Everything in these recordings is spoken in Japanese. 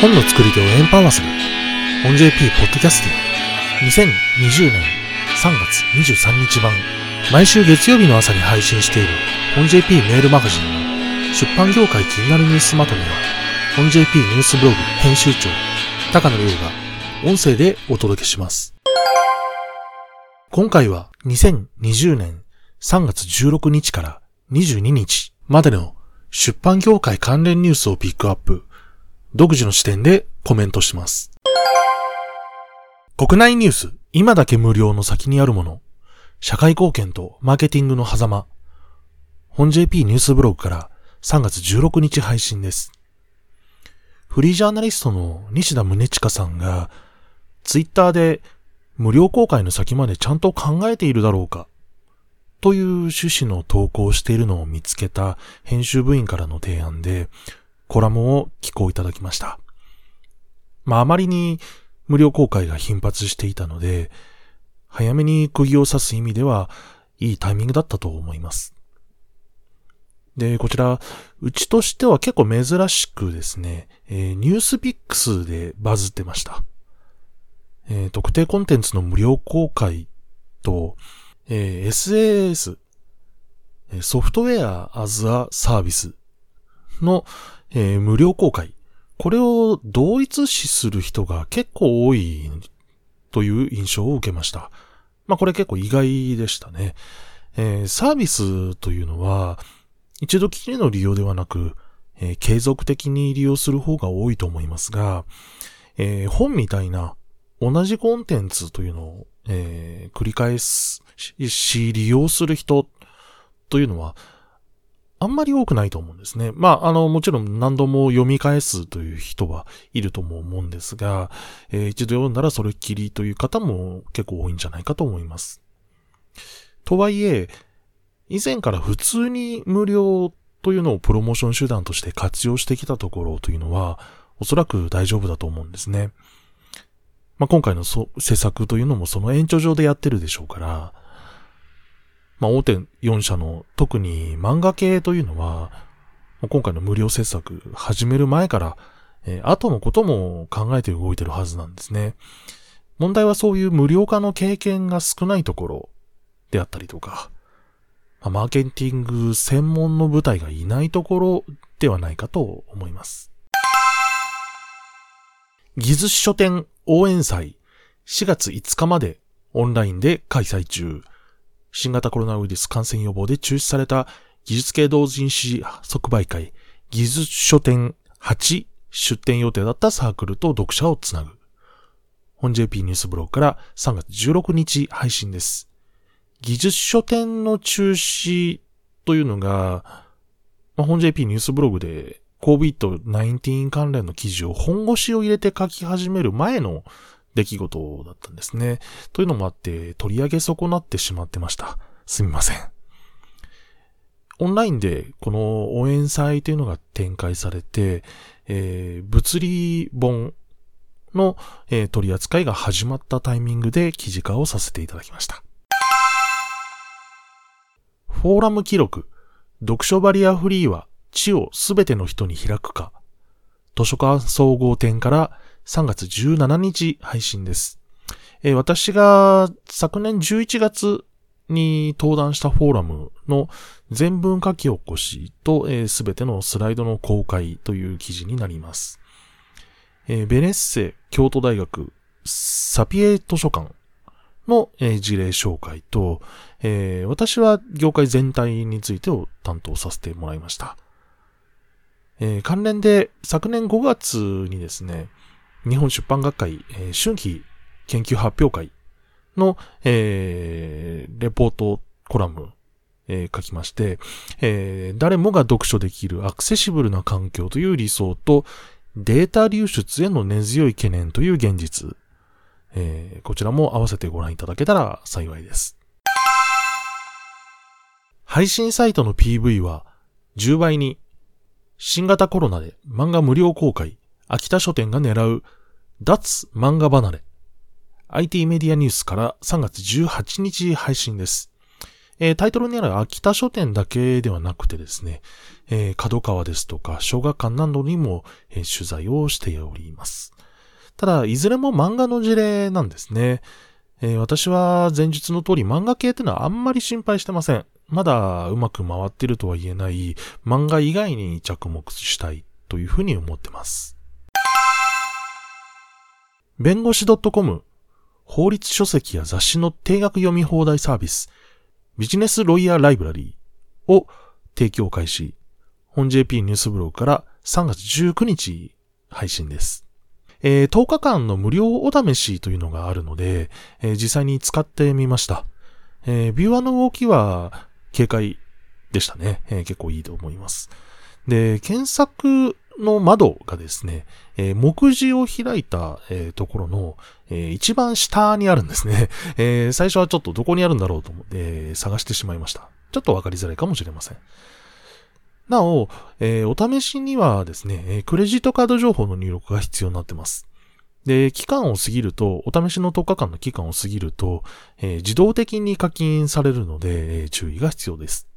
本の作り手をエンパワーする。本 JP ポッドキャスティ2020年3月23日版。毎週月曜日の朝に配信している本 JP メールマガジン。の出版業界気になるニュースまとめは本 JP ニュースブログ編集長高野亮が音声でお届けします。今回は2020年3月16日から22日までの出版業界関連ニュースをピックアップ独自の視点でコメントします。国内ニュース、今だけ無料の先にあるもの、社会貢献とマーケティングの狭間、本 JP ニュースブログから3月16日配信です。フリージャーナリストの西田宗近さんが、ツイッターで無料公開の先までちゃんと考えているだろうか、という趣旨の投稿をしているのを見つけた編集部員からの提案で、コラムを寄稿いただきました。まあ、あまりに無料公開が頻発していたので、早めに釘を刺す意味では、いいタイミングだったと思います。で、こちら、うちとしては結構珍しくですね、えー、ニュースピックスでバズってました。えー、特定コンテンツの無料公開と、えー、SAS、ソフトウェア as a Service の、えー、無料公開。これを同一視する人が結構多いという印象を受けました。まあこれ結構意外でしたね。えー、サービスというのは、一度きりの利用ではなく、えー、継続的に利用する方が多いと思いますが、えー、本みたいな同じコンテンツというのを、え繰り返すし、利用する人というのは、あんまり多くないと思うんですね。まあ、あの、もちろん何度も読み返すという人はいるとも思うんですが、えー、一度読んだらそれっきりという方も結構多いんじゃないかと思います。とはいえ、以前から普通に無料というのをプロモーション手段として活用してきたところというのは、おそらく大丈夫だと思うんですね。まあ、今回のそ施策というのもその延長上でやってるでしょうから、まあ、大手4社の特に漫画系というのは、今回の無料制作始める前から、えー、後のことも考えて動いてるはずなんですね。問題はそういう無料化の経験が少ないところであったりとか、まあ、マーケティング専門の部隊がいないところではないかと思います。技術書店応援祭4月5日までオンラインで開催中。新型コロナウイルス感染予防で中止された技術系同人誌即売会、技術書店8出展予定だったサークルと読者をつなぐ。本 JP ニュースブログから3月16日配信です。技術書店の中止というのが、まあ、本 JP ニュースブログで COVID-19 関連の記事を本腰を入れて書き始める前の出来事だったんですね。というのもあって取り上げ損なってしまってました。すみません。オンラインでこの応援祭というのが展開されて、えー、物理本の、えー、取り扱いが始まったタイミングで記事化をさせていただきました。フォーラム記録、読書バリアフリーは地をすべての人に開くか、図書館総合展から3月17日配信です。えー、私が昨年11月に登壇したフォーラムの全文書き起こしとすべ、えー、てのスライドの公開という記事になります。えー、ベネッセ京都大学サピエ図書館の、えー、事例紹介と、えー、私は業界全体についてを担当させてもらいました。えー、関連で昨年5月にですね、日本出版学会、えー、春季研究発表会の、えー、レポートコラム、えー、書きまして、えー、誰もが読書できるアクセシブルな環境という理想と、データ流出への根強い懸念という現実、えー、こちらも合わせてご覧いただけたら幸いです。配信サイトの PV は10倍に新型コロナで漫画無料公開秋田書店が狙う脱漫画離れ IT メディアニュースから3月18日配信です。えー、タイトルにある秋田書店だけではなくてですね、えー、角川ですとか、小学館などにも、えー、取材をしております。ただ、いずれも漫画の事例なんですね。えー、私は前述の通り漫画系ってのはあんまり心配してません。まだうまく回ってるとは言えない漫画以外に着目したいというふうに思ってます。弁護士 .com 法律書籍や雑誌の定額読み放題サービスビジネスロイヤーライブラリーを提供開始。本 JP ニュースブログから3月19日配信です。えー、10日間の無料お試しというのがあるので、えー、実際に使ってみました。えー、ビューアの動きは軽快でしたね、えー。結構いいと思います。で、検索の窓がですね、えー、目次を開いた、えー、ところの、えー、一番下にあるんですね。え最初はちょっとどこにあるんだろうと思って、探してしまいました。ちょっとわかりづらいかもしれません。なお、えー、お試しにはですね、クレジットカード情報の入力が必要になってます。で、期間を過ぎると、お試しの10日間の期間を過ぎると、えー、自動的に課金されるので、えー、注意が必要です。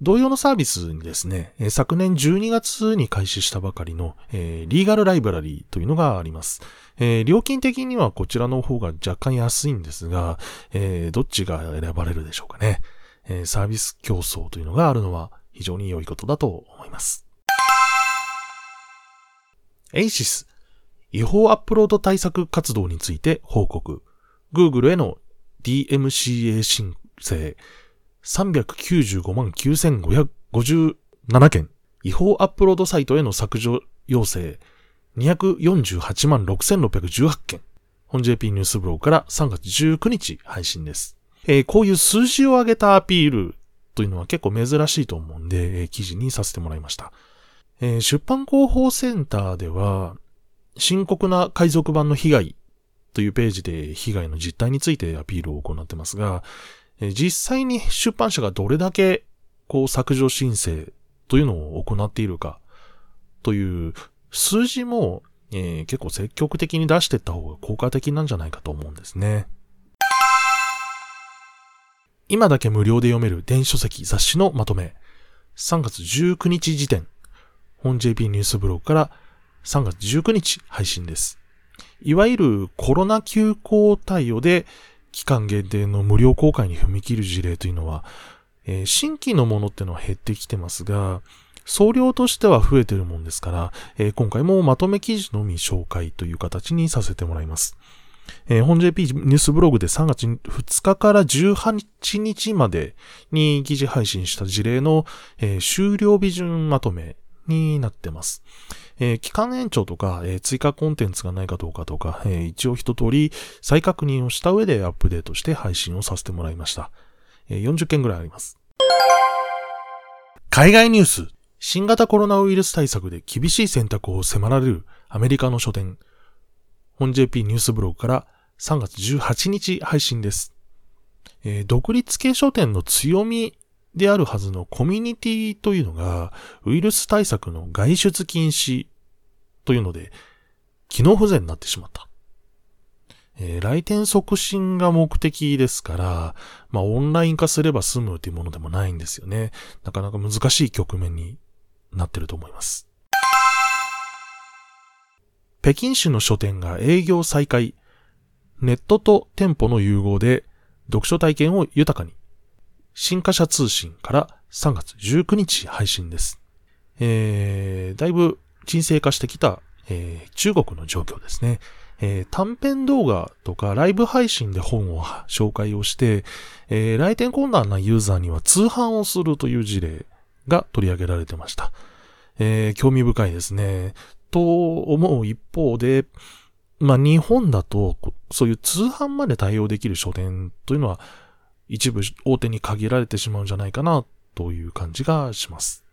同様のサービスにですね、えー、昨年12月に開始したばかりの、えリーガルライブラリーというのがあります。え料金的にはこちらの方が若干安いんですが、えどっちが選ばれるでしょうかね。えサービス競争というのがあるのは非常に良いことだと思います。エイシス、違法アップロード対策活動について報告。Google への DMCA 申請395万9557件。違法アップロードサイトへの削除要請248万6618件。本 JP ニュースブログから3月19日配信です。えー、こういう数字を上げたアピールというのは結構珍しいと思うんで、えー、記事にさせてもらいました。えー、出版広報センターでは、深刻な海賊版の被害というページで被害の実態についてアピールを行ってますが、えー、実際に出版社がどれだけこう削除申請というのを行っているかという数字も、えー、結構積極的に出していった方が効果的なんじゃないかと思うんですね。今だけ無料で読める電子書籍雑誌のまとめ。3月19日時点。本 JP ニュースブログから3月19日配信です。いわゆるコロナ休校対応で期間限定の無料公開に踏み切る事例というのは、えー、新規のものってのは減ってきてますが、総量としては増えてるもんですから、えー、今回もまとめ記事のみ紹介という形にさせてもらいます。えー、本 JP ニュースブログで3月2日から18日までに記事配信した事例の、えー、終了日順まとめになってます。えー、期間延長とか、えー、追加コンテンツがないかどうかとか、えー、一応一通り再確認をした上でアップデートして配信をさせてもらいました。え40件ぐらいあります。海外ニュース。新型コロナウイルス対策で厳しい選択を迫られるアメリカの書店。本 JP ニュースブログから3月18日配信です。えー、独立系書店の強みであるはずのコミュニティというのが、ウイルス対策の外出禁止というので、機能不全になってしまった。えー、来店促進が目的ですから、まあオンライン化すれば済むというものでもないんですよね。なかなか難しい局面になってると思います。北京市の書店が営業再開。ネットと店舗の融合で読書体験を豊かに。新華社通信から3月19日配信です。えー、だいぶ沈静化してきた、えー、中国の状況ですね。えー、短編動画とかライブ配信で本を紹介をして、えー、来店困難なユーザーには通販をするという事例が取り上げられてました。えー、興味深いですね。と思う一方で、まあ日本だと、そういう通販まで対応できる書店というのは、一部大手に限られてしまうんじゃないかな、という感じがします。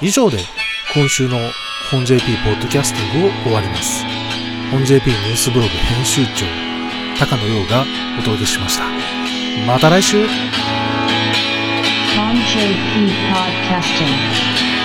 以上で、今週の本 JP ポッドキャスティングを終わります。本 JP ニュースブログ編集長、高野陽がお届けしました。また来週 JP Podcasting